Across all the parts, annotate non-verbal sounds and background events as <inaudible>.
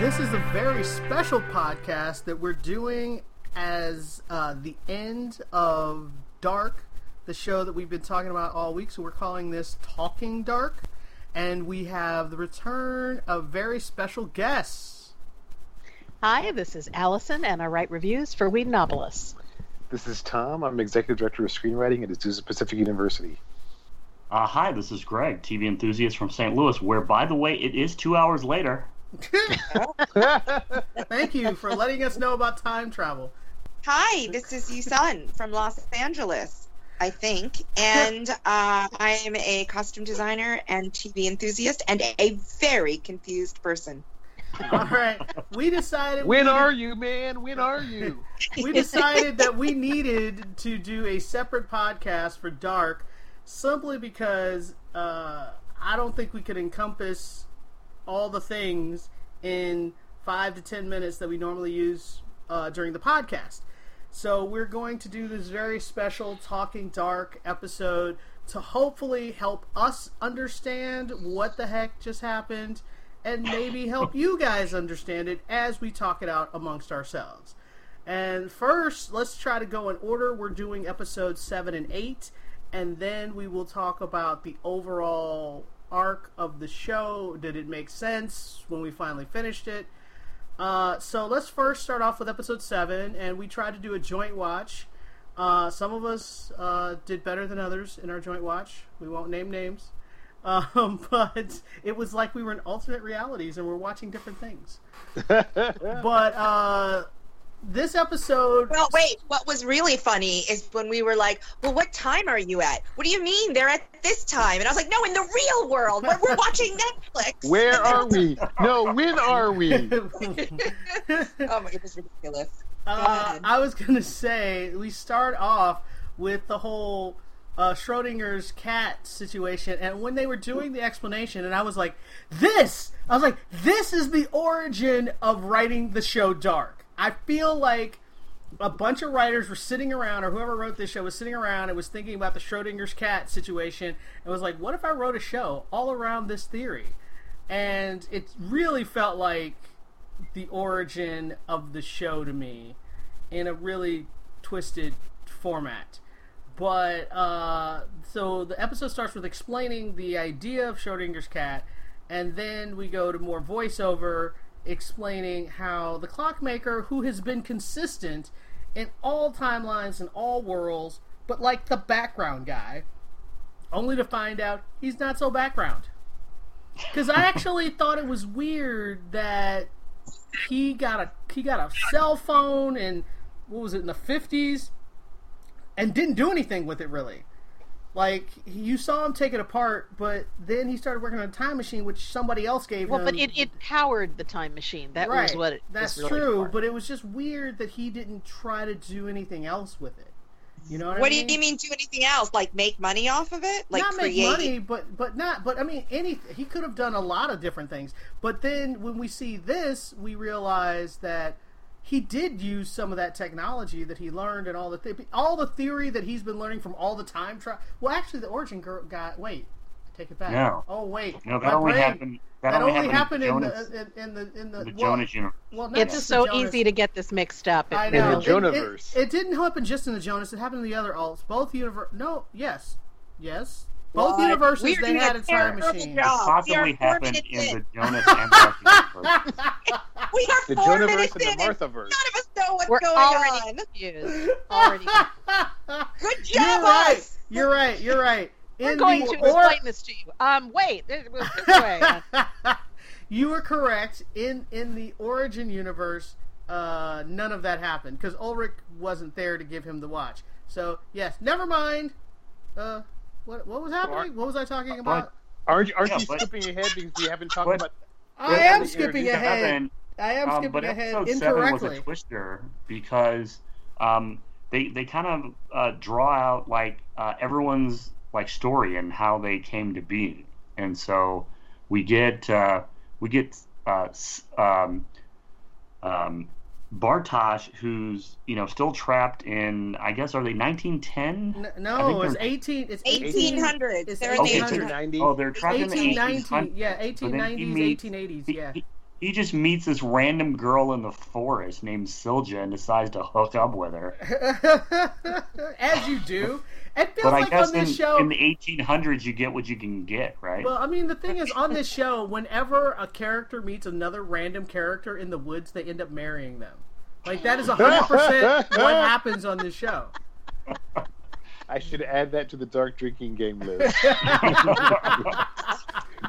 This is a very special podcast that we're doing as uh, the end of Dark, the show that we've been talking about all week. So we're calling this Talking Dark. And we have the return of very special guests. Hi, this is Allison, and I write reviews for Weed Novelists. This is Tom. I'm executive director of screenwriting at Azusa Pacific University. Uh, hi, this is Greg, TV enthusiast from St. Louis, where, by the way, it is two hours later. <laughs> Thank you for letting us know about time travel. Hi, this is Yusun from Los Angeles, I think, and <laughs> uh, I am a costume designer and TV enthusiast and a very confused person. All right, we decided. when we are you, man? When are you? <laughs> we decided that we needed to do a separate podcast for Dark simply because uh, I don't think we could encompass all the things in five to ten minutes that we normally use uh, during the podcast. So we're going to do this very special Talking Dark episode to hopefully help us understand what the heck just happened and maybe help you guys understand it as we talk it out amongst ourselves. And first, let's try to go in order. We're doing episodes 7 and 8, and then we will talk about the overall arc of the show. Did it make sense when we finally finished it? Uh, so let's first start off with episode 7, and we tried to do a joint watch. Uh, some of us uh, did better than others in our joint watch. We won't name names. <laughs> Um, but it was like we were in alternate realities and we're watching different things. <laughs> But uh, this episode. Well, wait, what was really funny is when we were like, well, what time are you at? What do you mean they're at this time? And I was like, no, in the real world, when we're watching <laughs> Netflix. Where are we? No, when are we? <laughs> Oh, my, it was ridiculous. Uh. I was gonna say we start off with the whole uh, Schrodinger's cat situation, and when they were doing the explanation, and I was like, "This," I was like, "This is the origin of writing the show Dark." I feel like a bunch of writers were sitting around, or whoever wrote this show was sitting around and was thinking about the Schrodinger's cat situation, and was like, "What if I wrote a show all around this theory?" And it really felt like the origin of the show to me in a really twisted format. But uh, so the episode starts with explaining the idea of Schrodinger's cat, and then we go to more voiceover explaining how the clockmaker, who has been consistent in all timelines and all worlds, but like the background guy, only to find out he's not so background. Because I actually <laughs> thought it was weird that he got a he got a cell phone and what was it in the fifties, and didn't do anything with it really. Like you saw him take it apart, but then he started working on a time machine, which somebody else gave Well, him. Well, but it, it powered the time machine. That right, was what it that's was really true. for. But it was just weird that he didn't try to do anything else with it. You know what, What I mean? What do you mean do anything else? Like make money off of it? Like not create? make money, but but not. But I mean, any he could have done a lot of different things. But then when we see this, we realize that he did use some of that technology that he learned and all the th- all the theory that he's been learning from all the time travel. Well, actually, the origin girl guy. Wait, take it back. No. Oh wait, No, that My only brain- happened. That, That, only happened, happened in, Jonas, the in, in the in the, in the well, Jonas universe. Well, not It's so easy to get this mixed up. It I really know. the It- It, it, didn't happen just in the Jonas. It happened in the other alts. Both universe. No. Yes. Yes. Both What? universes. We're they had a a time terrible machine. job. Possibly we are four happened in in. the Jonas and Martha universe. <laughs> We are The four Jonaverse minutes and the in, and Marthaverse. none of us know what's We're going already on. confused. Already. <laughs> Good You're job, right. us. You're right. You're right. <laughs> We're going the to or- explain this to you. Um, wait. This way. you were correct. In in the origin universe, uh, none of that happened because Ulrich wasn't there to give him the watch. So yes, never mind. Uh, what what was happening? What was I talking about? Aren't, aren't Yeah, you but- skipping ahead because we haven't talked but- about I am skipping ahead. Seven, I am Um, skipping but ahead episode seven was a twister because um, they they kind of uh, draw out like uh, everyone's like story and how they came to be, and so we get uh, we get uh, um, um, Bartosz, who's you know still trapped in I guess are they 1910? No, it's 18. It's 18. 1800s. It's They're in the 1800s. 1800s. Oh, they're trapped in the 1819. 1800s. Yeah, 1890s, meets- 1880s. He, Yeah. he, he just meets this random girl in the forest named Silja and decides to hook up with her. <laughs> As you do. It feels But I like guess on this in, show. in the 1800s, you get what you can get, right? Well, I mean, the thing is, on this show, whenever a character meets another random character in the woods, they end up marrying them. Like that is hundred percent what happens on this show. I should add that to the dark drinking game list. <laughs>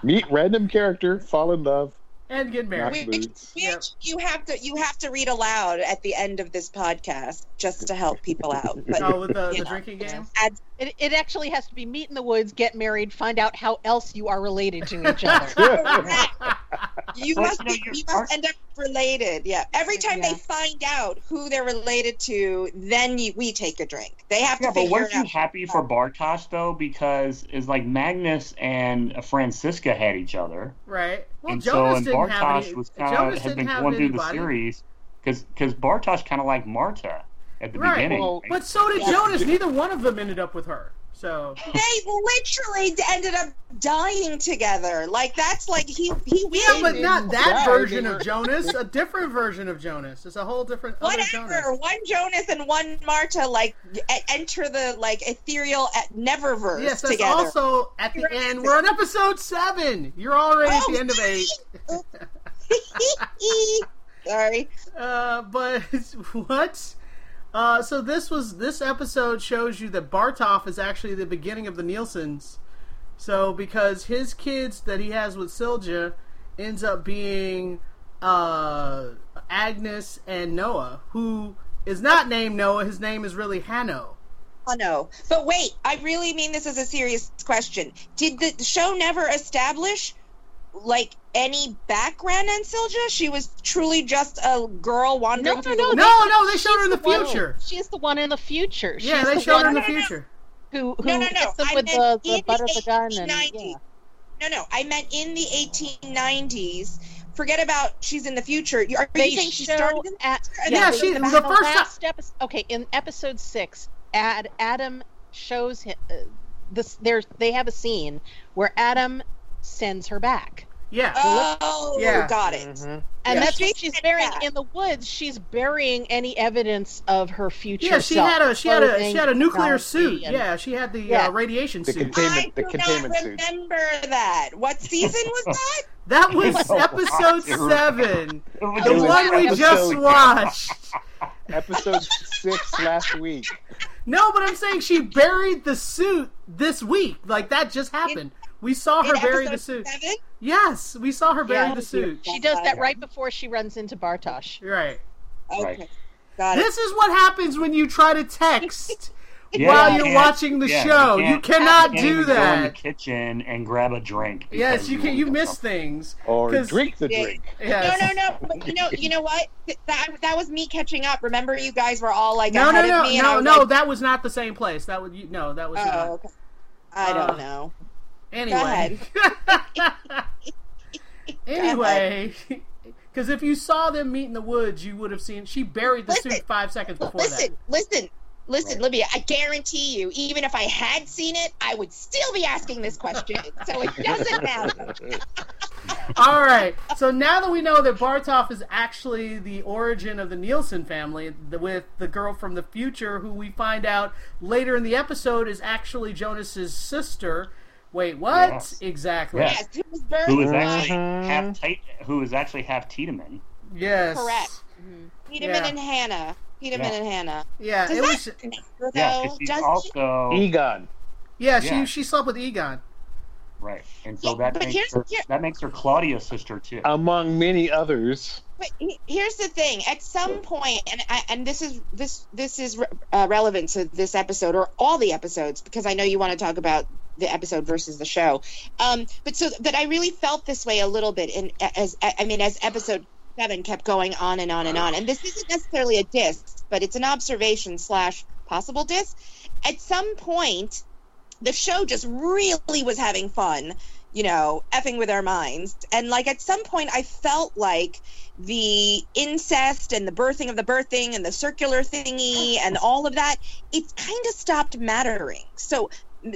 Meet random character, fall in love, And get married. Which, which Yep. you have to you have to read aloud at the end of this podcast just to help people out. But Oh, with the, the know, drinking game. It, it actually has to be meet in the woods, get married, find out how else you are related to each other. <laughs> You But, must you know, be, you're- you must end up related. Yeah. Every time Yeah. they find out who they're related to, then you, we take a drink. They have yeah, to but figure weren't it you out. happy for Bartosz though? Because it's like Magnus and Franziska had each other, Right. Well, and so Jonas and didn't have Bartosz any. was kind of Jonas had didn't been have going through the anybody. series because because Bartosz kind of like Marta at the Right. beginning. Well, right? But so did Jonas. Neither one of them ended up with her. So They literally ended up dying together. Like that's like he he yeah, but not that Yeah, version of Jonas. A different version of Jonas. It's a whole different other Whatever. Jonas. One Jonas and one Marta like enter the like ethereal at Neververse Yes, that's together. also at the end. We're on episode seven. You're already at the end of eight. <laughs> <laughs> Sorry. Uh, but <laughs> what? Uh, so this was this episode shows you that Bartov is actually the beginning of the Nielsen's. So because his kids that he has with Silja ends up being uh, Agnes and Noah, who is not named Noah. His name is really Hanno. Oh. But wait, I really mean this as a serious question. Did the show never establish like any background on Silja? She was truly just a girl wandering No, no, through no, the No, no, they showed her in the She's one- future. She's the one in the future. Yeah, they the showed her in the no, no. future. who, who No, no, no. hits them I with meant the, the in butt the gun. And, 1890s. yeah. No, no. I meant in the 1890s. Forget about she's in the future. Are You- Are They you saying she show started in the at, Yeah, they- she- the the first ti- last episode. Okay, in episode six, Ad, Adam shows him. Uh, this there's they have a scene where Adam sends her back, Yeah. Oh, Yeah. got it. and Yeah. that's She what she's burying back. in the woods. She's burying any evidence of her future. Yeah, she self, had a she had a she had a nuclear suit. and- Yeah, she had the Yeah. uh, radiation The suit. containment, I the do containment not suit. remember that. What season was that? <laughs> That was <laughs> Oh, episode seven, <laughs> was the It was one we just watched. Episode six last week. No, but I'm saying she buried the suit this week. Like that just happened. We saw her In bury the suit. seven? Yes, we saw her bury Yeah. the suit. She does that right before she runs into Bartosz. Right. Okay. Right. Got it. This is what happens when you try to text <laughs> Yeah, while you you're can't- watching the yeah, show. You, can't- cannot can't do even Go in the that. kitchen and grab a drink. Yes, because you can. will You miss something. things. Or 'Cause- drink the drink. Yes. No, no, no. But you know, you know what? That that was me catching up. Remember, you guys were all like No, no, ahead no, of me, and no, no. like, That was not the same place. That would you, no. That was not. oh, okay. I don't Uh, know. Anyway. <laughs> anyway, because if you saw them meet in the woods, you would have seen she buried the Listen. suit five seconds before Listen, that. listen, listen, Libya. I guarantee you, even if I had seen it, I would still be asking this question. so it <laughs> doesn't matter. All right. So now that we know that Bartov is actually the origin of the Nielsen family, the, with the girl from the future, who we find out later in the episode is actually Jonas's sister. Wait, what? Yes. Exactly. Yeah. Yes, who was buried Who is by actually Mhm. half Tate, who is actually half Tiedemann. Yes. Correct. Peterman Yeah. and Hannah. Peterman Yeah. and Hannah. Yeah. Does It was. matter, Yeah, she's Does also Egon. Yeah. Yeah. She she slept with Egon. right, and so Yeah, that makes her here- that makes her Claudia's sister too. Among many others. But here's the thing: at some point, and I, and this is this this is re- uh, relevant to this episode or all the episodes because I know you want to talk about the episode versus the show. Um, but so, but I really felt this way a little bit in as I mean as episode seven kept going on and on and on. And this isn't necessarily a diss, but it's an observation slash possible diss. At some point, the show just really was having fun, you know, effing with our minds. And like at some point, I felt like the incest and the birthing of the birthing and the circular thingy and all of that, it kind of stopped mattering. So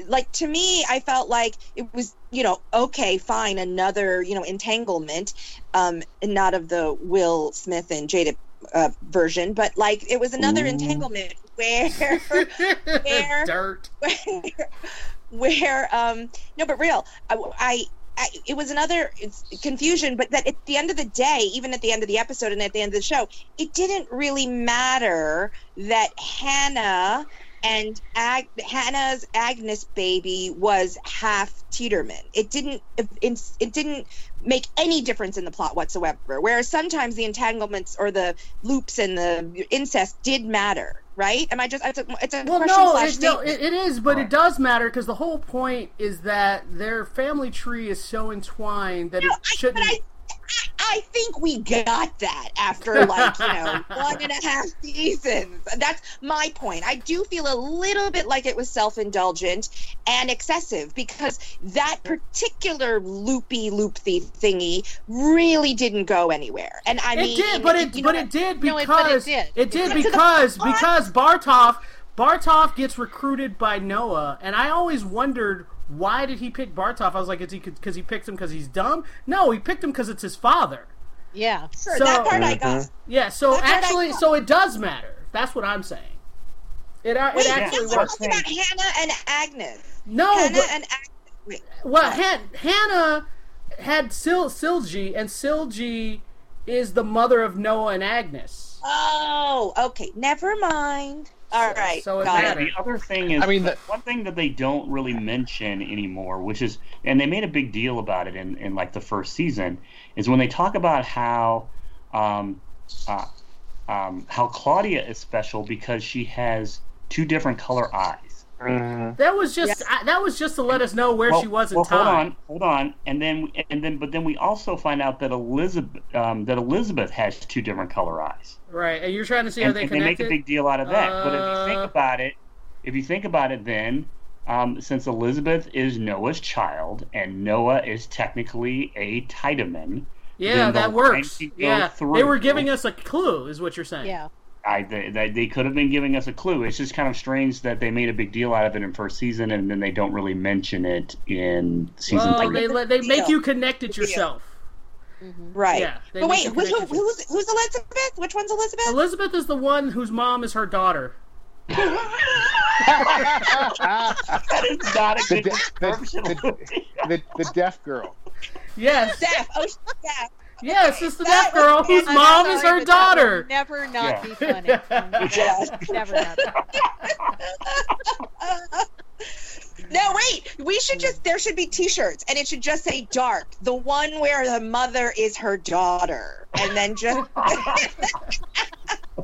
like to me i felt like it was you know okay fine another you know entanglement um not of the will smith and jada uh, version but like it was another Ooh. entanglement <laughs> where where Dirt. where, <laughs> where um no but real I, I I, it was another it's confusion, but that at the end of the day, even at the end of the episode and at the end of the show, it didn't really matter that Hannah and Ag- Hannah's Agnes baby was half Tiedemann. It didn't it, it, didn't make any difference in the plot whatsoever. Whereas sometimes the entanglements or the loops and the incest did matter, right? Am I just it's a, it's a Well, question no, slash it, no, it, it is, but it does matter because the whole point is that their family tree is so entwined that No, it shouldn't. I, I think we got that after like you know <laughs> one and a half seasons. That's my point. I do feel a little bit like it was self-indulgent and excessive because that particular loopy loop thief thingy really didn't go anywhere. And I it mean, did, but it but it did No, it- but it because did. it did <laughs> because because Bartov Bartov gets recruited by Noah, and I always wondered why did he pick Bartov? I was like, is he because he picked him because he's dumb? No, he picked him because it's his father. Yeah. Sure, uh-huh. So- that part I got. Yeah, so That's actually, so it does matter. That's what I'm saying. It, it Wait, actually no, I'm works. talking about Hannah and Agnes. No, Hannah but and Agnes. Wait, Well, Han- Hannah had Sil- Silja, and Silja is the mother of Noah and Agnes. Oh, okay. Never mind. All right. so it got Yeah, the other thing is, I mean, the- one thing that they don't really mention anymore, which is, and they made a big deal about it in, in like the first season, is when they talk about how, um, uh, um, how Claudia is special because she has two different color eyes. Mhm. That was just I, that was just to let us know where well, she was in well, time. hold on, hold on, and then and then but then we also find out that Elizabeth um, that Elizabeth has two different color eyes. Right, and you're trying to see and, how they and they make a big deal out of that. but if you think Uh, about it, if you think about it, then um, since Elizabeth is Noah's child and Noah is technically a Tiedemann, yeah, that works. can go Yeah, they were giving us a clue, is what you're saying. Yeah. I they, they, they could have been giving us a clue. It's just kind of strange that they made a big deal out of it in first season and then they don't really mention it in season Well, three. they they make you connect it yourself. Mm-hmm. Right. Yeah, but wait, you who, who, who's who's Elizabeth? Which one's Elizabeth? Elizabeth is the one whose mom is her daughter. that is not a The good de- the- the- the, the deaf girl. Yes, Deaf. Oh, she's Steph. Yes, it's the deaf girl whose I'm mom sorry, is her but that daughter. Never not Yeah. <laughs> be funny. never not. No, wait. We should just there should be T-shirts, and it should just say "dark." The one where the mother is her daughter, and then just. <laughs> <laughs>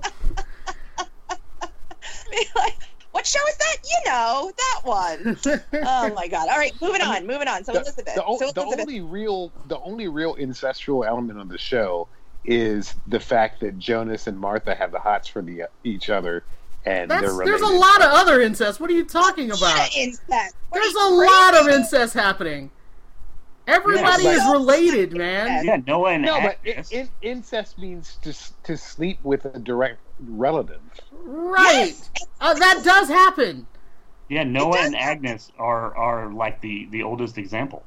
Be like, what show is that? You know that one. <laughs> Oh my god! All right, moving on, moving on. So The, Elizabeth. the, o- so the Elizabeth. only real the only real incestual element of the show is the fact that Jonas and Martha have the hots for the each other, and there's a lot of other incest. What are you talking about? incest? What There's you a lot of incest happening. Everybody Yeah, is related, <laughs> man. yeah, Noah and No, but Agnes. in, incest means to to sleep with a direct relative. Right. Yes. Uh, that does happen. yeah, Noah and Agnes are are like the the oldest example.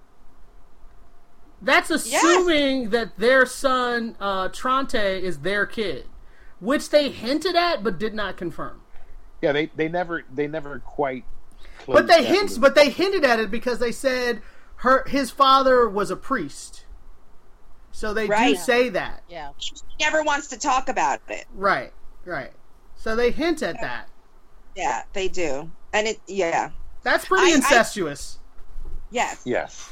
That's assuming that their son uh, Tronte is their kid, which they hinted at but did not confirm. Yeah, they, they never they never quite. But they that hints, but they hinted at it because they said her his father was a priest. So they do say that. Yeah. She never wants to talk about it. Right. Right. So they hint at that. Yeah, they do, and it. Yeah. That's pretty I- I- incestuous. Yes. yes,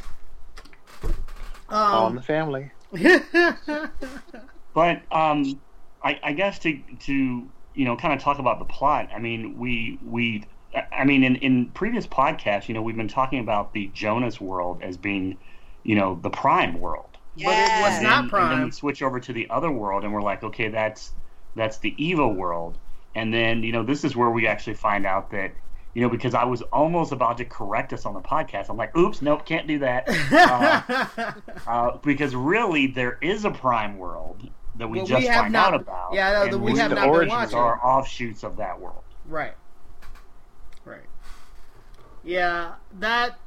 all in Um, the family. <laughs> But um, I, I guess to to you know kind of talk about the plot. I mean, we we I mean in in previous podcasts, you know, we've been talking about the Jonas world as being, you know, the prime world. but it was not then, and then Prime. we switch over to the other world, and we're like, okay, that's that's the Eva world. And then you know, this is where we actually find out that you know, because I was almost about to correct us on the podcast. I'm like, oops, nope, can't do that. <laughs> Uh, uh, because really, there is a Prime world that we Well, just have find not- out about. yeah, no, and that we have the not been origins watching. are offshoots of that world. Right. Right. Yeah, that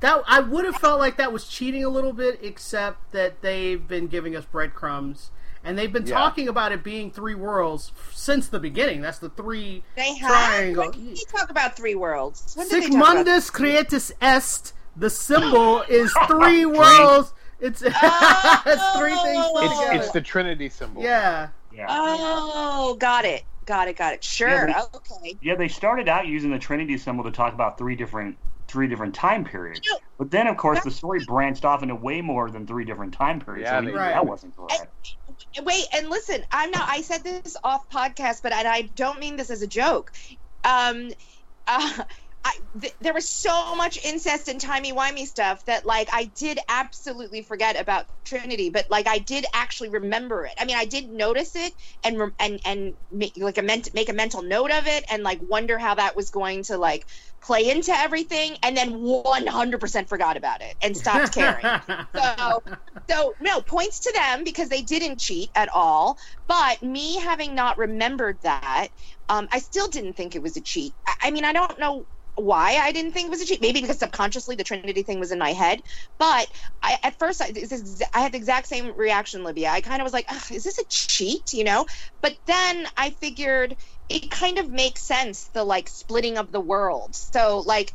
that I would have felt like that was cheating a little bit, except that they've been giving us breadcrumbs, and they've been Yeah. talking about it being three worlds since the beginning. That's the three They have. triangle. When did they talk about three worlds? When did they talk about- Creatus Est. The symbol <laughs> is three worlds. It's <laughs> it's oh, three things It's, it's the Trinity symbol. yeah. Yeah. Oh, got it. Got it. Got it. Sure. Yeah, okay. Yeah, they started out using the Trinity symbol to talk about three different three different time periods. You know, But then, of course, the story branched off into way more than three different time periods. Yeah, so they maybe that wasn't correct. Wait, and listen, I'm not. I said this off podcast, but and I don't mean this as a joke. Um, uh, I, th- there was so much incest and timey wimey stuff that like I did absolutely forget about Trinity, but like I did actually remember it. I mean, I did notice it and rem- and and make like a ment- make a mental note of it and like wonder how that was going to like play into everything, and then 100% forgot about it and stopped caring. <laughs> So, so no points to them because they didn't cheat at all. But me having not remembered that, um, I still didn't think it was a cheat. I, I mean, I don't know why I didn't think it was a cheat. Maybe because subconsciously the Trinity thing was in my head. But I, at first, I, I had the exact same reaction, Libya. I kind of was like, "Is this a cheat?" You know. But then I figured it kind of makes sense the like splitting of the world. So like.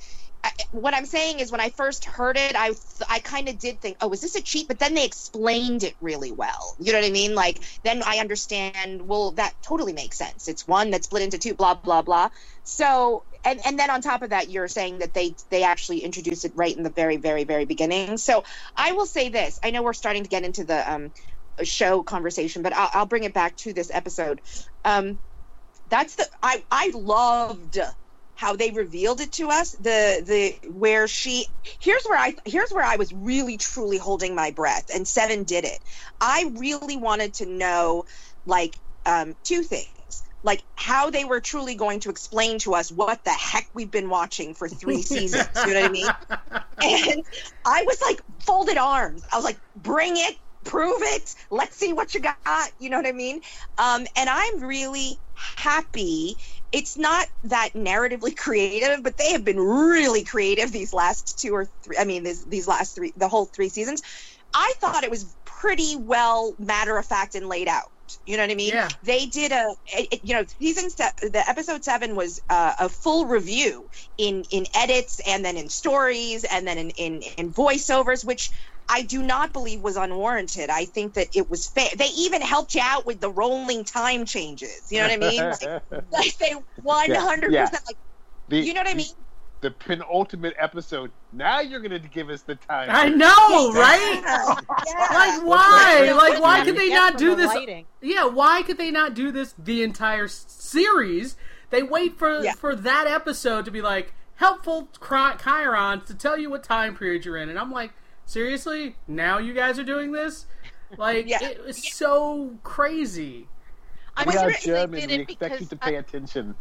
What I'm saying is, when I first heard it, I I kind of did think, oh, is this a cheat? But then they explained it really well. You know what I mean? Like then I understand. Well, that totally makes sense. It's one that's split into two. Blah blah blah. So and and then on top of that, you're saying that they they actually introduced it right in the very very very beginning. So I will say this. I know we're starting to get into the um show conversation, but I'll, I'll bring it back to this episode. Um, that's the I I loved how they revealed it to us the the where she here's where i here's where i was really truly holding my breath and seven did it i really wanted to know like um two things like how they were truly going to explain to us what the heck we've been watching for three <laughs> seasons you know what i mean and i was like folded arms i was like bring it prove it let's see what you got you know what i mean um and i'm really happy it's not that narratively <laughs> creative, but they have been really creative these last two or three. I mean, these these last three, the whole three seasons. I thought it was pretty well matter of fact and laid out. You know what I mean? Yeah. They did a, it, you know, season se- the episode seven was uh, a full review in in edits and then in stories and then in in, in voiceovers, which I do not believe was unwarranted. I think that it was fair. They even helped you out with the rolling time changes. You know what I mean? Like, <laughs> like they 100% Yeah. like the, you know what I mean? The penultimate episode. Now you're going to give us the time. I know, right? <laughs> Yeah. Like why? Like why them could they not do this? Yeah, why could they not do this the entire series? They wait for Yeah. for that episode to be like helpful Chi- Chyrons to tell you what time period you're in, and I'm like, seriously? Now you guys are doing this? Like Yeah. it was so crazy. I'm We are certain German. We it expect you to pay attention.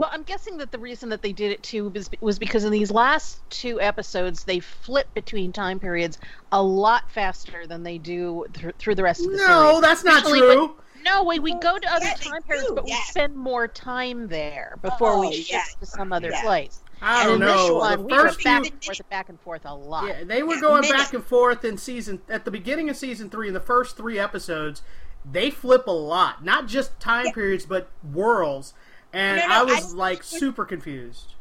Well, I'm guessing that the reason that they did it too was, was because in these last two episodes they flip between time periods a lot faster than they do th- through the rest of the No, series. that's not Especially true. when- no, wait, we go to other yeah, time periods, do, but we spend more time there before Oh, we shift yeah. to some other Yeah. place. I and don't this know. one, the we were first back few, and forth, back and forth a lot. Yeah, they were going minute. back and forth in season at the beginning of season three. In the first three episodes, they flip a lot, not just time Yeah. periods, but worlds. And No, no, I I- was like super confused.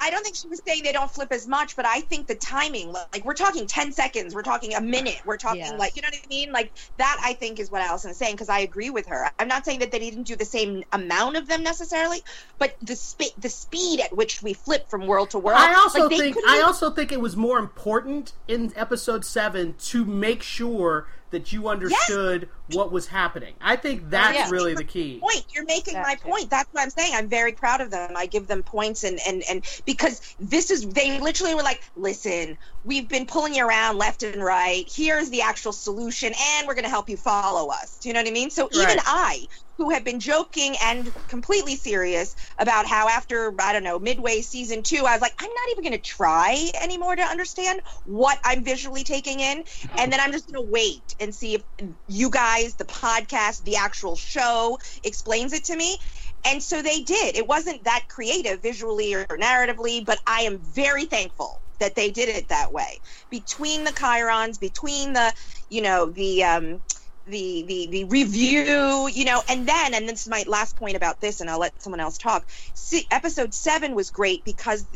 I don't think she was saying they don't flip as much, but I think the timing, like we're talking 10 seconds, we're talking a minute, we're talking Yeah. like, you know what I mean? Like that, I think is what Allison is saying because I agree with her. I'm not saying that they didn't do the same amount of them necessarily, but the sp- the speed at which we flip from world to world. I also like, they think I also think it was more important in episode seven to make sure that you understood what was happening. I think that's yeah. really the key. point. You're making That my too. point. That's what I'm saying. I'm very proud of them. I give them points and and and because this is they literally were like, listen, we've been pulling you around left and right. Here's the actual solution, and we're going to help you follow us. Do you know what I mean? So even Right. I, who have been joking and completely serious about how after I don't know midway season two, I was like, I'm not even going to try anymore to understand what I'm visually taking in, and then I'm just going to wait and see if you guys, the podcast, the actual show, explains it to me. And so they did. It wasn't that creative visually or narratively, but I am very thankful that they did it that way. Between the chyrons, between the, you know, the um the the the review, you know, and then and this is my last point about this and I'll let someone else talk. See, episode 7 was great because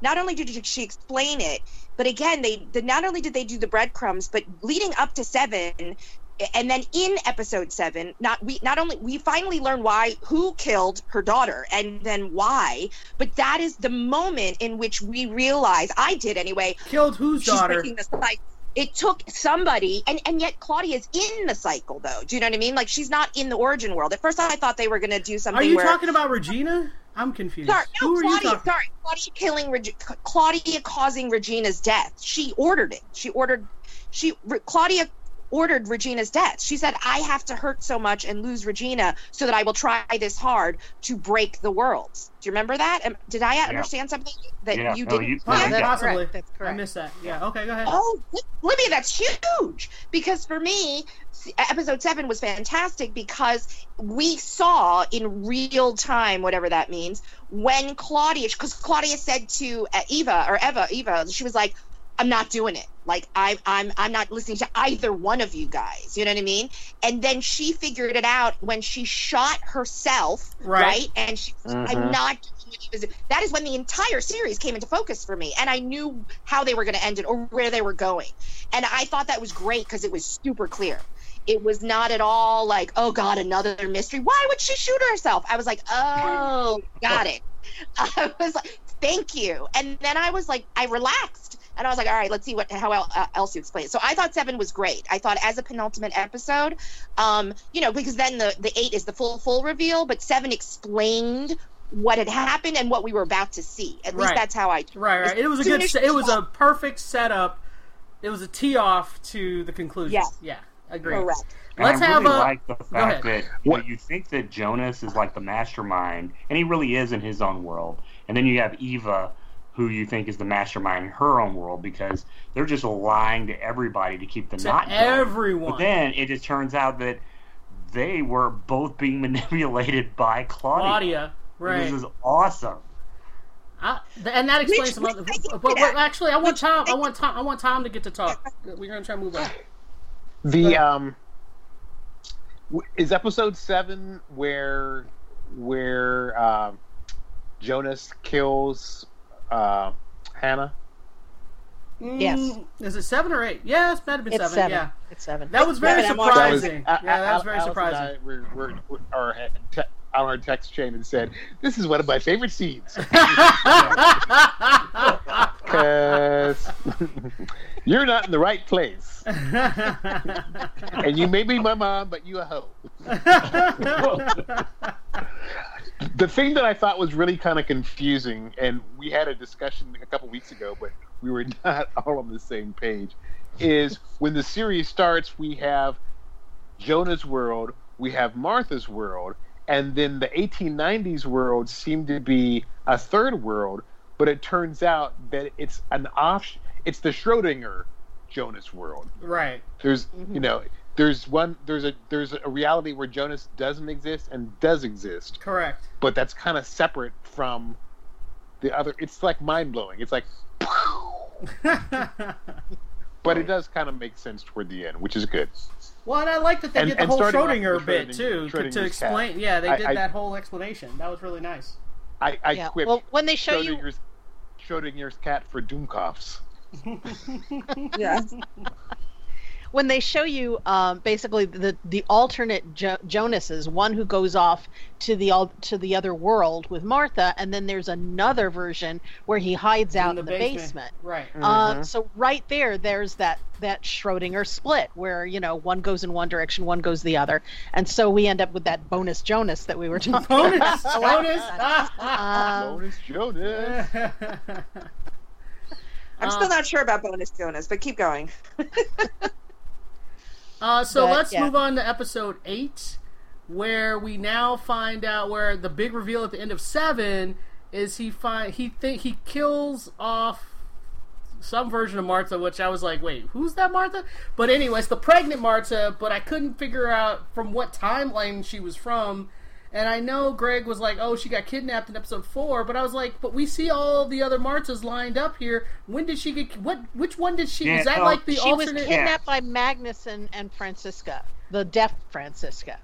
not only did she explain it, but again, they the, not only did they do the breadcrumbs, but leading up to 7 and then in episode seven, not we not only we finally learn why who killed her daughter and then why, but that is the moment in which we realize I did anyway. Killed whose She's daughter? breaking the cycle. It took somebody, and and yet Claudia is in the cycle though. Do you know what I mean? Like she's not in the origin world. At first, I thought they were going to do something. Are you where, talking about Regina? I'm confused. Sorry, no, Who are you Claudia. Sorry, Claudia killing Reg- Claudia causing Regina's death. She ordered it. She ordered. She Claudia ordered Regina's death. She said, "I have to hurt so much and lose Regina so that I will try this hard to break the worlds." Do you remember that? Am- Did I understand something that Yeah, you no, didn't? you- Oh, Yeah, that's possibly. Correct, that's I missed that. Yeah. Okay. Go ahead. Oh, Libya, that's huge. Because for me, episode seven was fantastic because we saw in real time, whatever that means, when Claudia, because Claudia said to uh, Eva or Eva, Eva, she was like, "I'm not doing it. Like I'm, I'm, I'm not listening to either one of you guys. You know what I mean?" And then she figured it out when she shot herself, Right. right? And she, I'm Mhm. not doing what he was. That is when the entire series came into focus for me, and I knew how they were going to end it or where they were going. And I thought that was great because it was super clear. It was not at all like, oh God, another mystery. Why would she shoot herself? I was like, oh, got it. <laughs> I was like, thank you. And then I was like, I relaxed. And I was like, all right, let's see what how uh, else you explain. it. So I thought seven was great. I thought as a penultimate episode, um, you know, because then the the eight is the full full reveal, but seven explained what had happened and what we were about to see. At least Right. that's how I. Right. Right. It was a good. as se- she It was a perfect setup. It was a tee off to the conclusion. Yeah. Yeah. Agree. Correct. And Let's I have really a- like the fact that What- that you think that Jonas is like the mastermind, and he really is in his own world. And then you have Eva, who you think is the mastermind in her own world because they're just lying to everybody to keep the To knot going. everyone. But then it just turns out that they were both being <laughs> manipulated by Claudia. Claudia. Right. This is awesome. I, and that explains Which- some other. which But, but actually, I want Which Tom. I I want Tom. I want Tom to get to talk. We're gonna try to move on. The um, is episode seven where where um, Jonas kills uh, Hannah. Yes. Mm, Is it seven or eight? Yeah, it's better been It's seven. seven. Yeah. It's seven. That was very Yeah, I'm That was- surprising. Yeah, that was very Alice surprising. And I were, were, were, are, had te- on our text chain and said, "This is one of my favorite scenes <laughs> because you're not in the right place, and you may be my mom, but you a hoe." <laughs> the thing that I thought was really kind of confusing, and we had a discussion a couple weeks ago, but we were <laughs> not all on the same page, is when the series starts, we have Jonah's world, we have Martha's world, and then the 1890s world seemed to be a third world, but it turns out that it's an off, it's the Schrodinger Jonas world. right. There's, mm-hmm. you know, there's one, there's a, there's a reality where Jonas doesn't exist and does exist Correct. but that's kind of separate from the other. It's like mind blowing. It's like, <laughs> but it does kind of make sense toward the end, which is good. well, and I like that they And- did the whole starting Schrodinger with bit Schrodinger- too to, to explain. cat. Yeah, they did I- that whole explanation. That was really nice. I, I yeah. quipped Well, when they show you, Schrodinger's, Schrodinger's cat for Doomkoffs. <laughs> Yeah. When they show you um, basically the the alternate jo- Jonases, one who goes off to the al- to the other world with Martha, and then there's another version where he hides out in the, basement. Right. Um, so right there, there's that that Schrodinger split where you know one goes in one direction, one goes the other, and so we end up with that bonus Jonas that we were <laughs> talking Bonus about. Jonas. <laughs> Um, Bonus Jonas. <laughs> I'm still not sure about bonus Jonas, but keep going. Uh, so But, let's yeah. move on to episode eight, where we now find out where the big reveal at the end of seven is he find he think he kills off some version of Martha, which I was like, wait, who's that Martha? But anyways, the pregnant Martha, but I couldn't figure out from what timeline she was from. And I know Greg was like, "Oh, she got kidnapped in episode four, but I was like, "But we see all the other Martas lined up here. When did she get? What? Which one did she? Yeah, is that no, like the she was alternate? kidnapped by Magnus and, and Franziska, the deaf Franziska.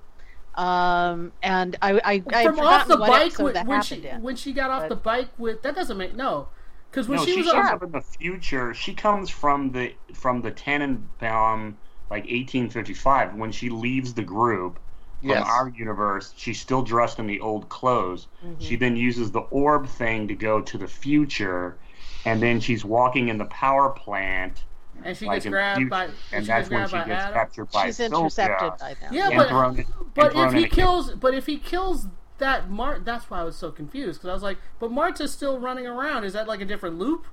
Um, and I, I, I from off the bike with, when, that when happened she in. when she got off But- the bike with that doesn't make no because when no, she she, was shows on, up in the future. She comes from the from the Tannenbaum, like 1855, when she leaves the group from Yes. our universe. She's still dressed in the old clothes. Mm-hmm. She then uses the orb thing to go to the future, and then she's walking in the power plant. and she like gets grabbed future, by and she that's when she gets Adam. captured by She's intercepted by them. Yeah, but thrown but if he a cage. kills but if he kills that Mart, that's why I was so confused because I was like, but Marta's still running around. Is that like a different loop,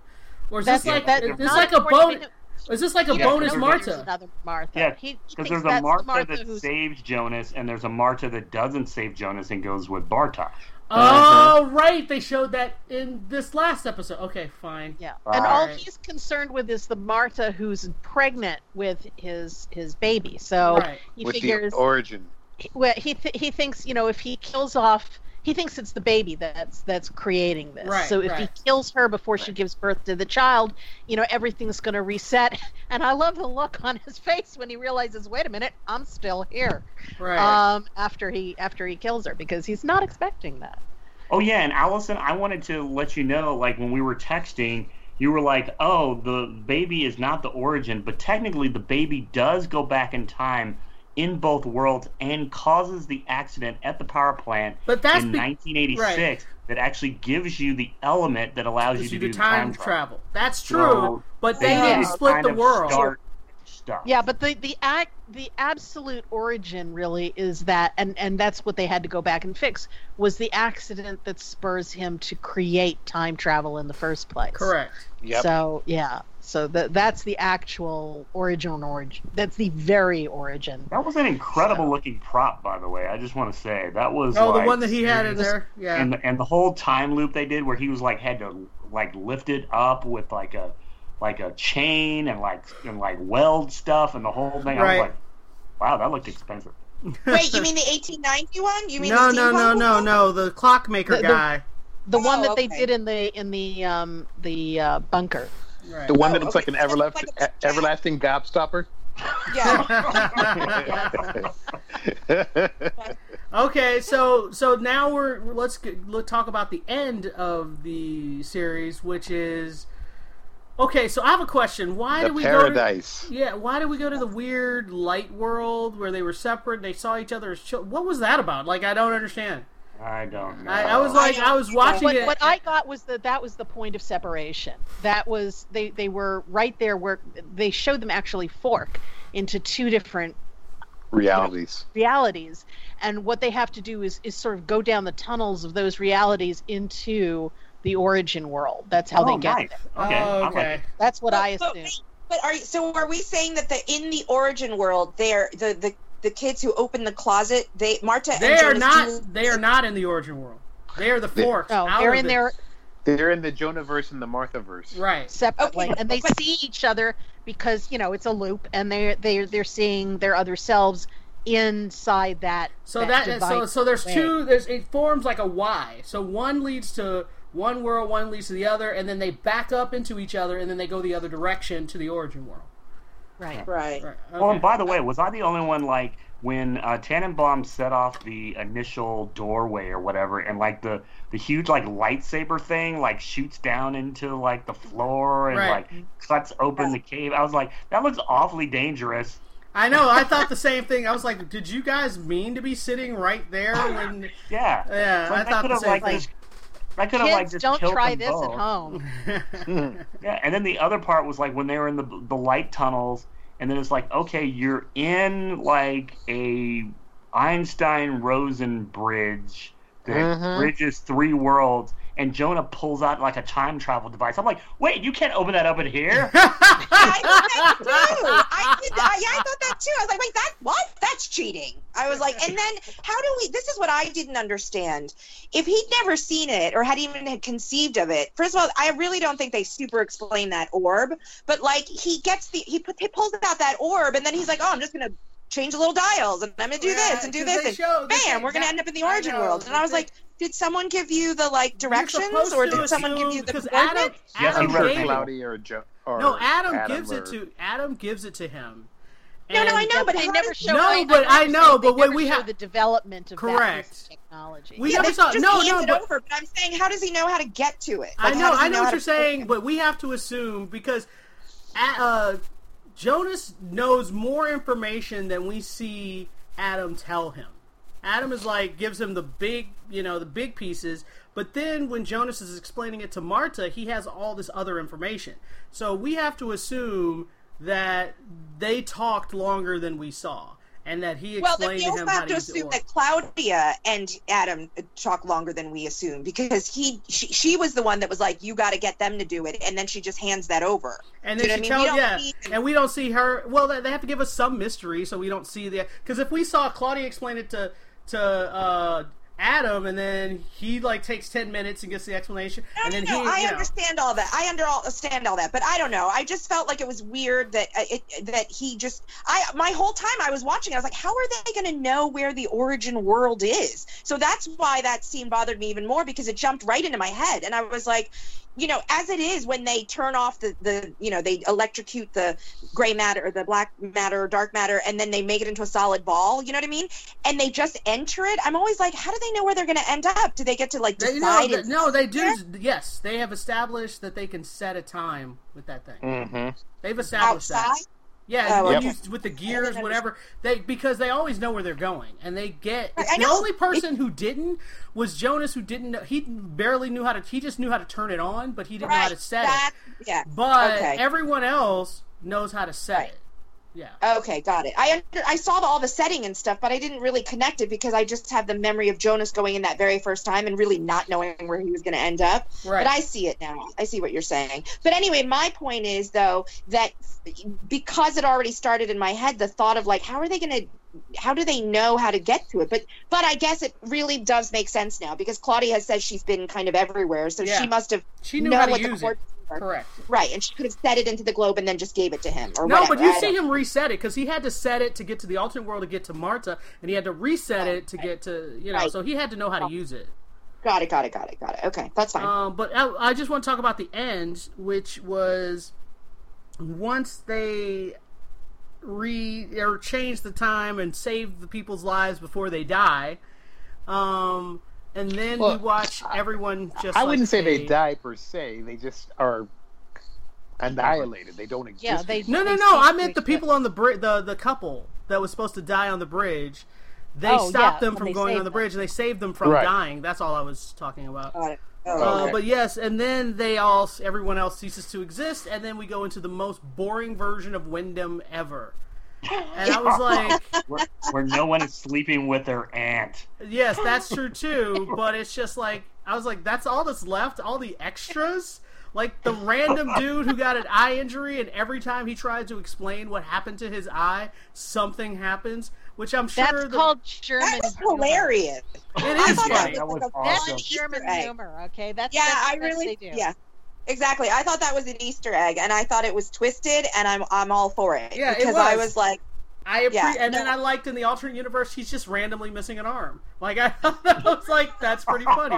or is That's this like that- is this like a according bonus? To- Is this like a Yeah, bonus know because Marta? Another Martha. Yeah, He- he because there's a that's Martha, Martha that who's- saves Jonas, and there's a Martha that doesn't save Jonas and goes with Bartok. Oh, uh-huh. right. They showed that in this last episode. Okay, fine. Yeah, and all Right. he's concerned with is the Martha who's pregnant with his his baby. So Right. he With figures the origin. well, he th- he thinks you know if he kills off he thinks it's the baby that's that's creating this. Right, so if he kills her before she gives birth to the child you know everything's going to reset. <laughs> And i love the look on his face when he realizes wait a minute i'm still here. Right. um after he after he kills her because he's not expecting that. Oh yeah, and Allison, I wanted to let you know, like when we were texting, you were like, "Oh, the baby is not the origin, but technically the baby does go back in time in both worlds and causes the accident at the power plant But that's in be- 1986 that actually gives you the element that allows you to do do time, time travel. That's true, So but they They didn't split kind the of world. start stuff. yeah but the the act the absolute origin really is that and and that's what they had to go back and fix was the accident that spurs him to create time travel in the first place Correct. Yep. So yeah, so that that's the actual origin origin. That's the very origin. That was an incredible looking prop, by the way. I just want to say that was. Oh, the one that he had in there. Yeah. and the, and the whole time loop they did where he was like had to like lift it up with like a like a chain and like and like weld stuff and the whole thing. I was like, wow, that looked expensive. Wait, you mean <laughs> the 1890 one? You mean no, the no, no, steampunk no, one? no. The clockmaker The- the- guy. The one Oh, that they did in the in the um the uh, bunker. Right. The one Oh, that looks okay. like an everlasting, Like a- everlasting gobstopper. Yeah. <laughs> <laughs> okay, so so now we're let's let's talk about the end of the series, which is okay. So I have a question. Why the did we paradise. go? To, yeah, why did we go to the weird light world where they were separate? and They saw each other as children. What was that about? Like I don't understand. I don't know. I, I was like I was watching What, it. what I got was that that was the point of separation. That was they they were right there where they showed them actually fork into two different Realities. realities and what they have to do is is sort of go down the tunnels of those realities into the origin world that's how oh, they get nice. there Okay, oh, I like okay. that's what i But- assume But, but are so are we saying that the in the origin world, they're the the the kids who open the closet, they Marta They and are Jonas not. do- They are not in the origin world. They are the They- forks. no they're in it. there They're in the Jonahverse and the Marthaverse. Right. separately Okay, and they but- see each other because you know it's a loop and they're they're they're seeing their other selves inside that So that, so so there's way. two. There's it forms like a Y. So one leads to one world, one leads to the other, and then they back up into each other, and then they go the other direction to the origin world. Right right. Right. Well, okay. and by the way, was I the only one like when uh, Tannhaus set off the initial doorway or whatever, and like the the huge like lightsaber thing like shoots down into like the floor and Right. like cuts open the cave. I was like, that looks awfully dangerous. I know. I thought the same thing. I was like, did you guys mean to be sitting right there when? <laughs> Yeah, Yeah, I Like, thought the same like thing. just. I could have Kids, like just don't killed try them this both. at home. <laughs> <laughs> Yeah, and then the other part was like when they were in the the light tunnels, and then it's like, okay, you're in like a Einstein Rosen bridge that Mhm. bridges three worlds, and Jonah pulls out like a time travel device. I'm like, wait, you can't open that up in here. <laughs> I thought <laughs> that too. I did. I, yeah, I thought that too. I was like, wait, that what? That's cheating. I was like, and then how do we? This is what I didn't understand. If he'd never seen it or had even had conceived of it, first of all, I really don't think they super explain that orb. But like, he gets the he, put, he pulls out that orb, and then he's like, oh, I'm just gonna change the little dials, and I'm gonna do Yeah, this and do this, and show- bam, we're gonna end up in the origin know, world. And I was they- like, did someone give you the like directions, or did someone give you the the 'cause Adam. Yes, Adam he wrote it. it. Cloudy or Joe. Or No, Adam, Adam gives or- it to Adam gives it to him. No, no, I know, but they never does- show. No, I, but I, I know, but when we have- the development of Correct. that technology. We yeah, never they saw. just No, hands no, it but over. But I'm saying, how does he know how to get to it? I Like, how know, I know how what you're saying, but we have to assume because uh, Jonas knows more information than we see Adam tell him. Adam is like gives him the big, you know, the big pieces, but then when Jonas is explaining it to Marta, he has all this other information. So we have to assume that they talked longer than we saw, and that he Well, then explained we to also have to to use the assume that Claudia and Adam talk longer than we assume because he she, she was the one that was like, "You got to get them to do it," and then she just hands that over. And then you she know what I mean? Yeah, see- and we don't see her. Well, they have to give us some mystery, so we don't see the. Because if we saw Claudia explain it to to uh, Adam, and then he like takes ten minutes and gets the explanation, No, and then no, he, I you know, understand all that. I understand all that, but I don't know. I just felt like it was weird that uh, it, that he just. I my whole time I was watching, I was like, how are they going to know where the origin world is? So that's why that scene bothered me even more because it jumped right into my head, and I was like, you know, as it is when they turn off the the you know they electrocute the gray matter or the black matter or dark matter, and then they make it into a solid ball. You know what I mean? And they just enter it. I'm always like, how do they know where they're going to end up? Do they get to like they, no, decide? that- no, they do. there? Yes, they have established that they can set a time with that thing. Mm-hmm. They've established that. Yeah, Oh, you, with the gears, whatever. They because they always know where they're going, and they get. The only person who didn't was Jonas, who didn't. know He barely knew how to. He just knew how to turn it on, but he didn't know how to set that, it. Yeah. But okay. everyone else knows how to set Right. it. Yeah. Okay, got it. I under, I saw the, all the setting and stuff, but I didn't really connect it because I just have the memory of Jonas going in that very first time and really not knowing where he was going to end up. Right. But I see it now. I see what you're saying. But anyway, my point is though that because it already started in my head, the thought of like, how are they going to how do they know how to get to it? But but I guess it really does make sense now because Claudia has said she's been kind of everywhere, so Yeah. she must have She knew how to what use the it. Correct. Right, and she could have set it into the globe and then just gave it to him or No, whatever. but you I see him reset it because he had to set it to get to the alternate world to get to Marta, and he had to reset it to get to you know. Right. So he had to know how to use it. Got it, got it, got it, got it. Okay, that's fine. Um, but I, I just want to talk about the end, which was once they re or change the time and save the people's lives before they die. Um, and then we watch everyone just. I like, wouldn't say they fade. die per se. They just are annihilated. They don't exist. Yeah, they. No, no, no. I meant the people on the bridge, the the couple that was supposed to die on the bridge. They Oh, stopped yeah, them from going on saved the them. bridge, and they saved them from Right. dying. That's all I was talking about. Got it. Oh, Uh, but yes, and then they all, everyone else ceases to exist, and then we go into the most boring version of Winden ever. And I was <laughs> like, where, where no one is sleeping with their aunt. yes, that's true <laughs> too, but it's just like, I was like, that's all that's left? All the extras? Like the random <laughs> dude who got an eye injury, and every time he tries to explain what happened to his eye, something happens, which I'm sure That's the- called German. That was humor. hilarious. It I is thought funny. That was like a That's awesome. German egg. humor. Okay, that's Yeah, that's I the really, they do. yeah, exactly. I thought that was an Easter egg, and I thought it was twisted, and I'm I'm all for it. Yeah, it because I was. was like, I appre- Yeah, and then. I liked in the alternate universe he's just randomly missing an arm. Like I, <laughs> I was like, that's pretty funny.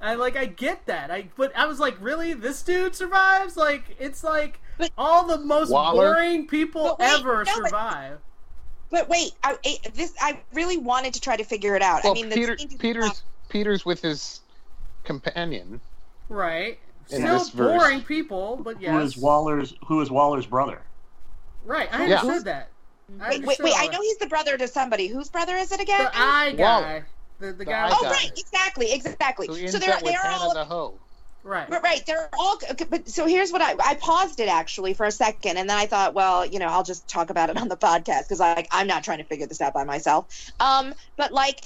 I like I get that. I but I was like, really, this dude survives? Like it's like But- all the most Waller? boring people wait, ever no, survive. but wait, I, it, this I really wanted to try to figure it out. Well, I mean, Peter, Peter's not- Peter's with his companion. Right. In Still this verse. boring people, but yes. Who is Waller's? Who is Waller's brother? Right. I Yeah. understood that. I Wait, wait, wait! I know he's the brother to somebody. Whose brother is it again? The eye Wall- guy. The, the The guy. oh, guy. right, exactly, exactly. Who ends So they're up with they're all the hoe. Right. But right. They're all. okay, But so here's what I I paused it actually for a second, and then I thought, well, you know, I'll just talk about it on the podcast because like I'm not trying to figure this out by myself. Um, but like,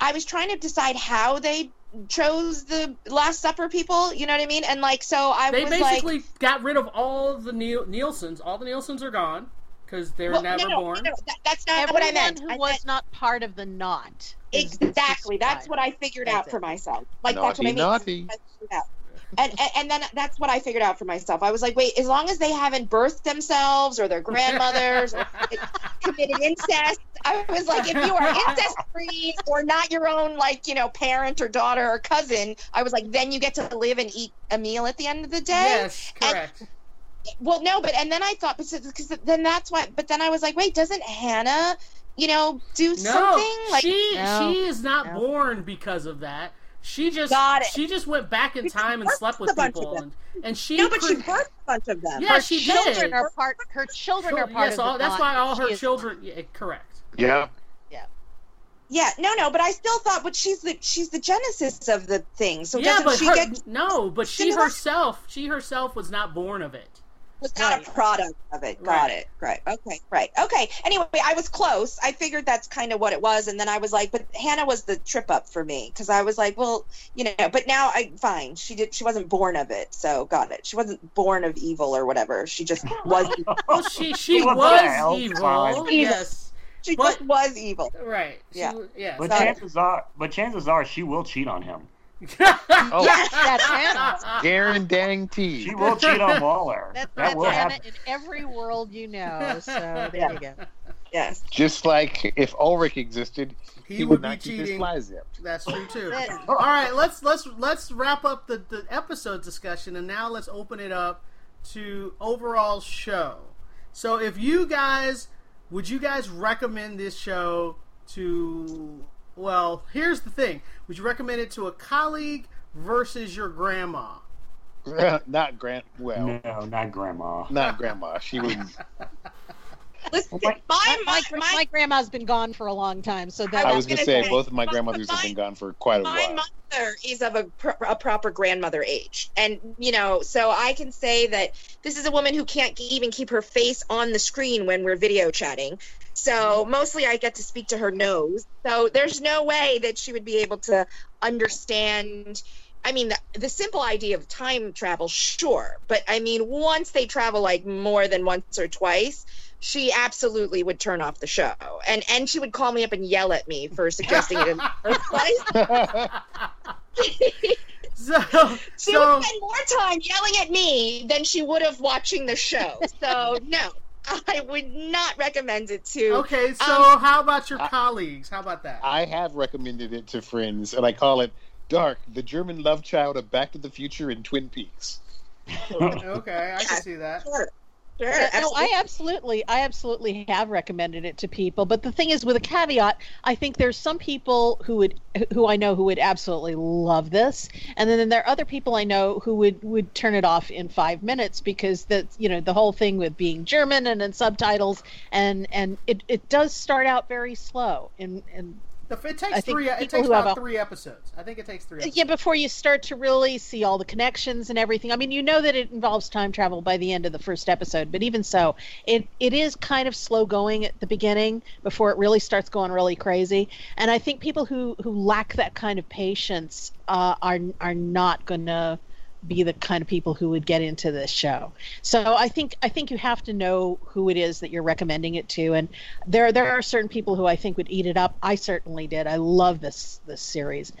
I was trying to decide how they chose the Last Supper people. You know what I mean? And like, so I was They was basically like, got rid of all the Niel- Nielsen's. All the Nielsen's are gone because they were well, never no, no, born. no, that, that's not Everyone what I meant. who I was meant- not part of the knot. Is- is Exactly. That's what I figured That's out it. for myself. Like that's what I mean. naughty. I figured out. And, and and then that's what I figured out for myself. I was like, wait, as long as they haven't birthed themselves or their grandmothers or <laughs> committed incest, I was like, if you are incest free or not your own like you know parent or daughter or cousin, I was like, then you get to live and eat a meal at the end of the day. Yes, And- correct. Well, no, but and then I thought because then that's why. But then I was like, wait, doesn't Hannah, you know, do No, something like? she No. she is not No. born because of that. She just Got it. she just went back in Because time and slept with people, and, and she no, but she cre- birthed a bunch of them. Yeah, her she children did. are part. Her children are part yes, of all, the that's why all her is- children. Yeah, correct. Yeah. Yeah, Yeah. no, no, but I still thought, but she's the she's the genesis of the thing. So yeah, doesn't but she her, get no, but she herself, she herself was not born of it. Was not Right. a product of it? Got Right. it. Right. Okay. Right. Okay. Anyway, I was close. I figured that's kind of what it was, and then I was like, but Hannah was the trip up for me because I was like, well, you know, but now I fine. She did. She wasn't born of it, so got it. She wasn't born of evil or whatever. She just was. <laughs> Well, she she What the was hell, evil. Yes, she But- just was evil. right. She Yeah. w- yes. But Got it. chances are, but chances are, she will cheat on him. Oh, Yes, that's Hannah. Garen dang T. She will cheat on Waller. That's, that that's will Hannah happen. in every world you know. So there Yeah. you go. Yes. Just like if Ulrich existed, He he, would would, be not keep his cheating. fly zipped. That's true too. That's. All right, let's let's let's wrap up the the episode discussion, and now let's open it up to overall show. So, if you guys would you guys recommend this show to? Well, here's the thing: would you recommend it to a colleague versus your grandma? <laughs> not grand. Well, No, not grandma. not grandma. She wouldn't. <laughs> Listen, my- my My, my, my, my grandma's been gone for a long time, so that I was was gonna gonna say say, both of my my- grandmothers have been gone for quite a while. my mother is of a, pro- a proper grandmother age and you know so i can say that this is a woman who can't even keep her face on the screen when we're video chatting so mostly i get to speak to her nose so there's no way that she would be able to understand I mean, the, the simple idea of time travel, sure, but I mean, once they travel like more than once or twice, she absolutely would turn off the show, and and she would call me up and yell at me for suggesting it in the first <laughs> place. So, <laughs> She so would spend more time yelling at me than she would have watching the show. So no, <laughs> I would not recommend it to. okay. So, Um, how about your I- colleagues? How about that? I have recommended it to friends, and I call it Dark, the German love child of Back to the Future and Twin Peaks. okay, I can see that. <laughs> Sure, sure. No. I absolutely, I absolutely have recommended it to people. But the thing is, with a caveat, I think there's some people who would, who I know who would absolutely love this, and then there are other people I know who would would turn it off in five minutes because that's you know the whole thing with being German and then subtitles, and and it it does start out very slow and and It takes three. It takes about a- three episodes. I think it takes three. Episodes. yeah, before you start to really see all the connections and everything. I mean, you know that it involves time travel by the end of the first episode, but even so, it it is kind of slow going at the beginning before it really starts going really crazy. And I think people who who lack that kind of patience uh, are are not gonna be the kind of people who would get into this show. So I think I think you have to know who it is that you're recommending it to, and there there are certain people who I think would eat it up. I certainly did. I love this this series,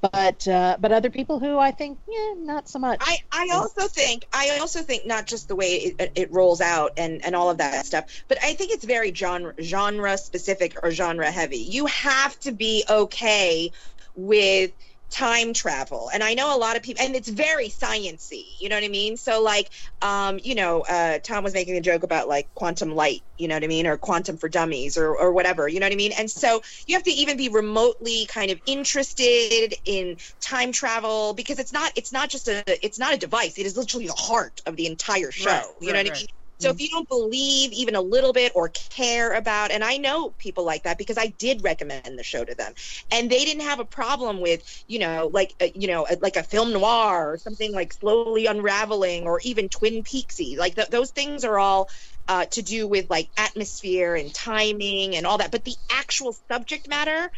but uh, but other people who I think yeah not so much. I, I also think I also think not just the way it, it rolls out and, and all of that stuff, but I think it's very genre genre specific or genre heavy. You have to be okay with time travel. And i know a lot of people and it's very sciency you know what i mean? So like um you know uh tom was making a joke about like quantum light you know what i mean? Or quantum for dummies or or whatever you know what i mean? And so you have to even be remotely kind of interested in time travel because it's not it's not just a it's not a device. It is literally the heart of the entire show Right, you know right, what i mean so if you don't believe even a little bit or care about, and I know people like that because I did recommend the show to them, and they didn't have a problem with, you know, like uh, you know, uh, like a film noir or something like slowly unraveling, or even Twin Peaksy. Like th- those things are all uh, to do with like atmosphere and timing and all that. But the actual subject matter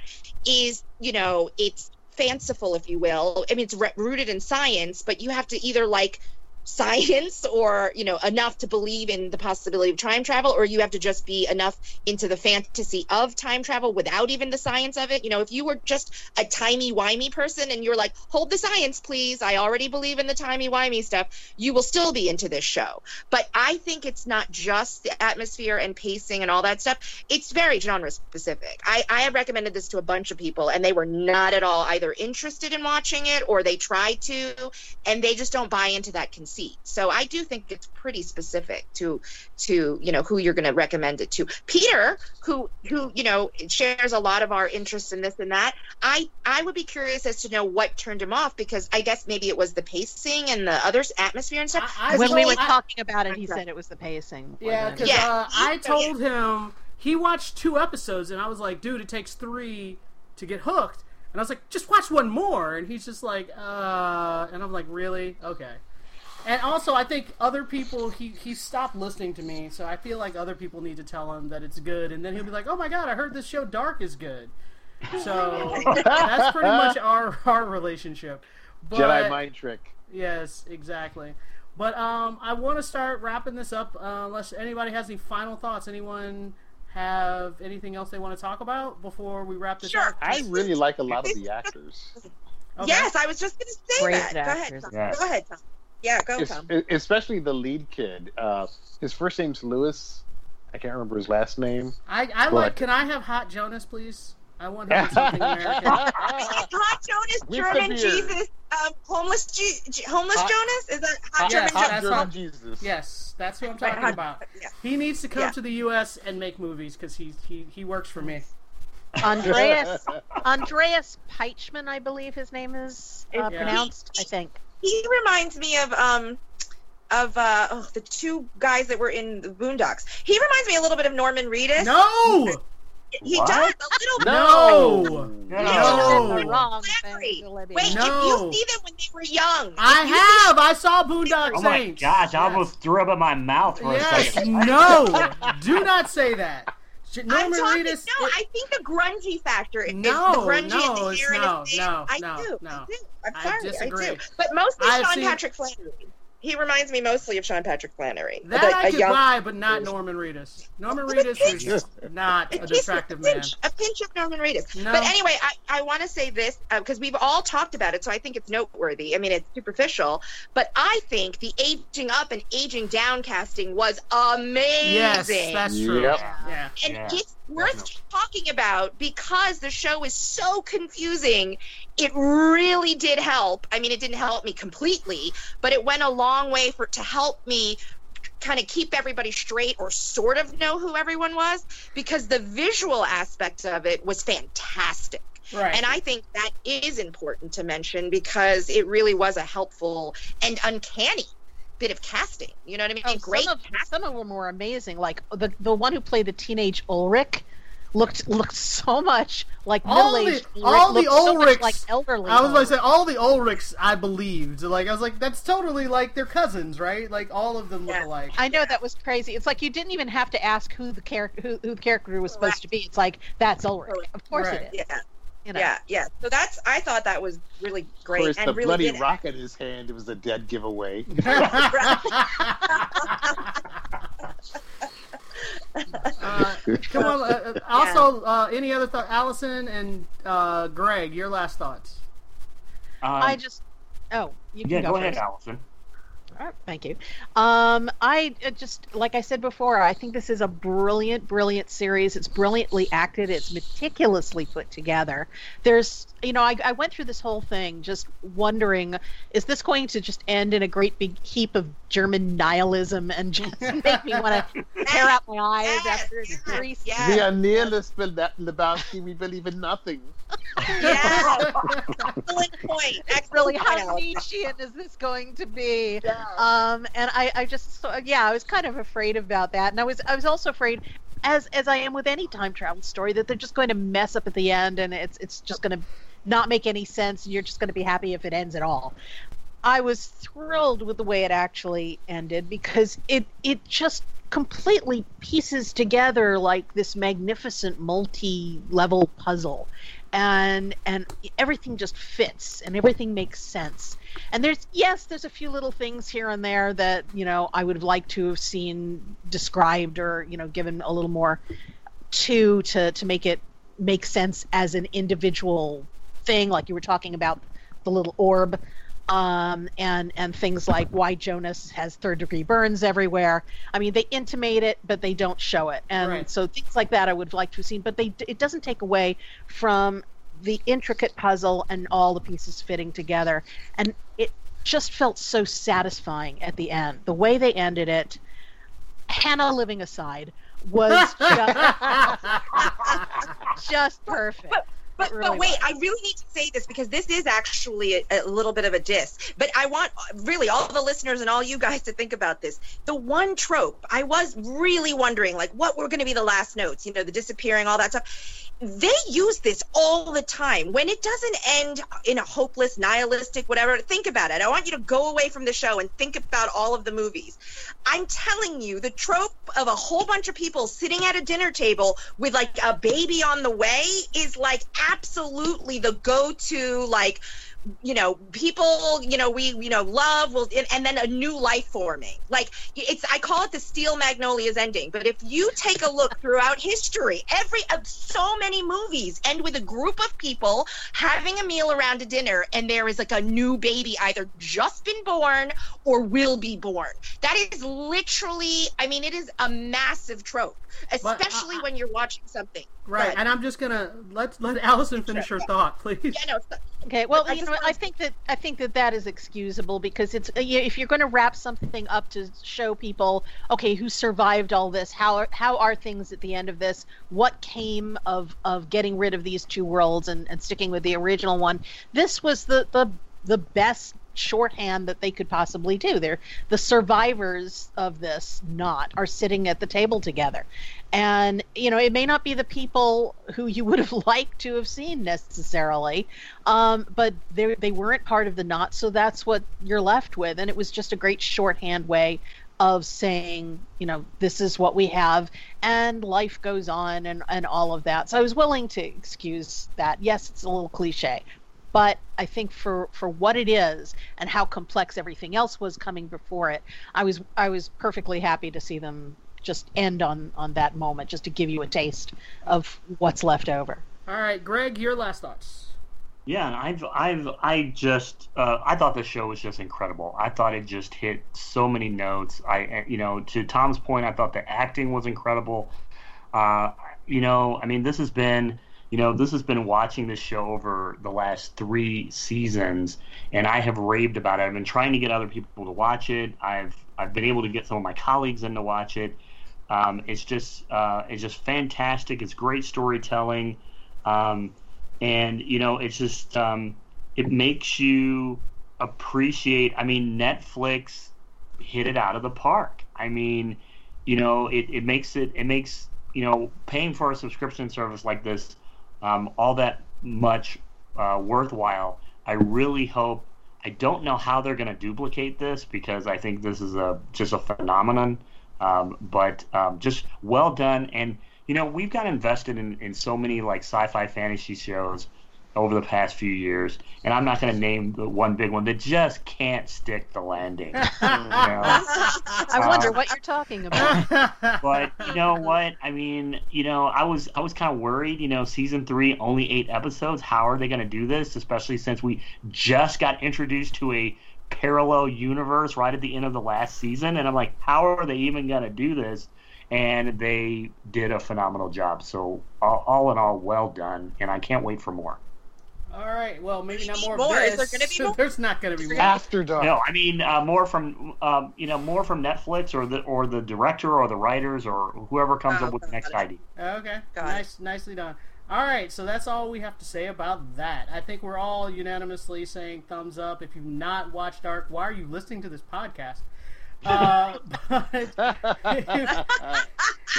is, you know, it's fanciful, if you will. I mean, it's re- rooted in science, but you have to either like science <laughs> or you know enough to believe in the possibility of time travel or you have to just be enough into the fantasy of time travel without even the science of it? You know if you were just a timey wimey person and you're like hold the science please. I already believe in the timey wimey stuff you will still be into this show. But i think it's not just the atmosphere and pacing and all that stuff. It's very genre specific i i have recommended this to a bunch of people and they were not at all either interested in watching it or they tried to and they just don't buy into that conceit so i do think it's pretty specific to to you know who you're going to recommend it to peter who who you know shares a lot of our interests in this and that i i would be curious as to know what turned him off because i guess maybe it was the pacing and the other atmosphere and stuff I- I when we were I- talking about it, he said it was the pacing. Yeah, because. Yeah. uh, I told him he watched two episodes, and I was like, "Dude, it takes three to get hooked." And I was like, "Just watch one more," and he's just like, "Uh," and I'm like, "Really? Okay." And also, I think other people he he stopped listening to me, so I feel like other people need to tell him that it's good, and then he'll be like, "Oh my god, I heard this show Dark is good." So <laughs> that's pretty much our our relationship. But, Jedi mind trick. Yes, exactly. But um, I want to start wrapping this up. Uh, unless anybody has any final thoughts, anyone have anything else they want to talk about before we wrap this Sure. up? I really like a lot of the actors. Okay. yes i was just going to say Great that go ahead actors. Tom. Yes. go ahead Tom. Yeah go Es- Tom. especially the lead kid. Uh, his first name's Lewis. I can't remember his last name. I, I like. Can I have Hot Jonas, please? I want him to something <laughs> American. Hot Jonas, With German beard. Jesus, um, homeless, G- G- homeless Hot- Jonas. Is that hot Hot, Yeah, German hot? German hot- Jesus. Yes, that's who I'm Right, talking hot- about. yeah. He needs to come Yeah. to the U.S. and make movies because he, he he works for me. Andreas <laughs> Andreas Pietschmann, I believe his name is uh, Yeah. pronounced. I think. He reminds me of um of uh oh, the two guys that were in the Boondocks. He reminds me a little bit of Norman Reedus. No, he What? does a little bit. no, No. No. Wrong. Wait, No. if you see them when they were young, I if you have. I saw Boondock Oh my Saints. gosh, I almost threw up in my mouth for a Yes, second. no, <laughs> do not say that. I'm Norman talking, Reedus. no, it- I think the grungy factor is No, the grungy no, and the it's hair and no, no, I no, do, no. I do. I'm I sorry, disagree. do. But mostly I've Sean seen- Patrick Flanery. He reminds me mostly of Sean Patrick Flanery. that The- I a could young- buy, but not Norman Reedus. Norman Reedus pinch- is not a a pinch- attractive man. a pinch of Norman Reedus. No. But anyway, I, I want to say this uh, because we've all talked about it, so I think it's noteworthy. I mean, it's superficial, but I think the aging up and aging down casting was amazing. Yes, that's true. Yep. Yeah. and Yeah, it's worth talking about because the show is so confusing. It really did help. I mean, it didn't help me completely, but it went a long way for to help me kind of keep everybody straight or sort of know who everyone was because the visual aspect of it was fantastic. Right. And I think that is important to mention because it really was a helpful and uncanny bit of casting. You know what I mean? Oh, Great some of, some of them were amazing. Like the the one who played the teenage Ulrich looked looked so much like All middle aged. the- all the looked so Ulrichs- like elderly. I was about to say all the Ulrichs I believed. Like I was like, that's totally like their cousins, right? Like all of them look Yeah. alike. I know that was crazy. It's like you didn't even have to ask who the character who, who the character was supposed to be. It's like that's Ulrich. Of course Right. it is. Yeah. You know. Yeah, yeah. So that's I thought that was really Of great course, and the really bloody rock in his hand it was a dead giveaway. <laughs> <laughs> Uh, come on. Uh, uh, also, uh, any other thought? Allison and uh, Greg, your last thoughts. Um, I just. Oh, you can yeah, go, go first. ahead, Allison. Thank you. Um, I uh, just, like I said before, I think this is a brilliant, brilliant series. It's brilliantly acted. It's meticulously put together. There's, you know, I, I went through this whole thing just wondering, is this going to just end in a great big heap of German nihilism and just <laughs> make me want to tear out my eyes Yes, after yes, three yes. seasons? We are nihilists, Lebowski. We believe in nothing. Yeah. <laughs> Excellent point. Excellent really how. Nietzschean is this going to be? Um, and I, I just, so- yeah, I was kind of afraid about that, and I was, I was also afraid, as as I am with any time travel story, that they're just going to mess up at the end, and it's it's just going to not make any sense, and you're just going to be happy if it ends at all. I was thrilled with the way it actually ended because it it just completely pieces together like this magnificent multi-level puzzle and and everything just fits and everything makes sense. And there's yes there's a few little things here and there that you know i would have liked to have seen described or you know given a little more to to to make it make sense as an individual thing like you were talking about the little orb um, and and things like why Jonas has third degree burns everywhere. I mean, they intimate it, but they don't show it, and Right. so things like that I would like to have seen. But they it doesn't take away from the intricate puzzle and all the pieces fitting together, and it just felt so satisfying at the end. The way they ended it, Hannah living aside, was <laughs> just, <laughs> just perfect. But, really but wait, was. I really need to say this because this is actually a, a little bit of a diss. But I want really all the listeners and all you guys to think about this. The one trope, I was really wondering, like, what were going to be the last notes? You know, the disappearing, all that stuff. They use this all the time. When it doesn't end in a hopeless, nihilistic, whatever, think about it. I want you to go away from the show and think about all of the movies. I'm telling you, the trope of a whole bunch of people sitting at a dinner table with like a baby on the way is like absolutely the go-to like you know people you know we you know love will and, and then a new life forming. Like it's i call it the steel magnolias ending. But if you take a look throughout history every uh, so many movies end with a group of people having a meal around a dinner and there is like a new baby either just been born or will be born. That is literally i mean it is a massive trope But, especially uh, when you're watching something. Right, and I'm just gonna let let Allison finish her thought, please. yeah no Okay, well, I you know, wanted I think that I think that that is excusable because it's if you're going to wrap something up to show people, okay, who survived all this, how are, how are things at the end of this, what came of of getting rid of these two worlds and, and sticking with the original one. This was the the the best shorthand that they could possibly do. They're the survivors of this not are sitting at the table together. And you know, it may not be the people who you would have <laughs> liked to have seen necessarily, um, but they they weren't part of the knot, so that's what you're left with. And it was just a great shorthand way of saying, you know, this is what we have, and life goes on, and and all of that. So I was willing to excuse that. Yes, it's a little cliche, but I think for for what it is and how complex everything else was coming before it, I was I was perfectly happy to see them just end on on that moment, just to give you a taste of what's left over. All right, Greg, your last thoughts. Yeah, I've I've I just uh, I thought the show was just incredible. I thought it just hit so many notes. I you know to Tom's point, I thought the acting was incredible. Uh, you know, I mean, this has been you know this has been watching this show over the last three seasons, and I have raved about it. I've been trying to get other people to watch it. I've I've been able to get some of my colleagues in to watch it. Um, it's just uh, it's just fantastic. It's great storytelling. Um, and you know it's just um, it makes you appreciate i mean netflix hit it out of the park i mean you know it, it makes it it makes you know paying for a subscription service like this um, all that much uh, worthwhile. I really hope i don't know how they're going to duplicate this because i think this is a just a phenomenon um, but um, just well done. And you know we've got invested in, in so many like sci-fi fantasy shows over the past few years and i'm not going to name the one big one that just can't stick the landing you know? <laughs> I wonder Uh, what you're talking about. <laughs> but you know what i mean you know i was i was kind of worried you know season three only eight episodes how are they going to do this especially since we just got introduced to a parallel universe right at the end of the last season, and I'm like, how are they even going to do this? And they did a phenomenal job. So all, all in all, well done, and I can't wait for more. All right. Well, maybe not more, more. of Is there gonna be <laughs> more? There's not going to be more. After dark. No, I mean uh, more from um, you know more from Netflix or the or the director or the writers or whoever comes Oh, up with the next it. idea. Okay. Got nice, nicely done. All right, so that's all we have to say about that. I think we're all unanimously saying thumbs up. If you've not watched Dark, why are you listening to this podcast? Uh, <laughs> but if,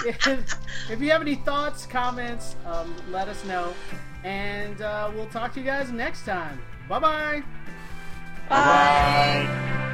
<laughs> if, if you have any thoughts, comments, um, let us know, and uh, we'll talk to you guys next time. Bye-bye. Bye.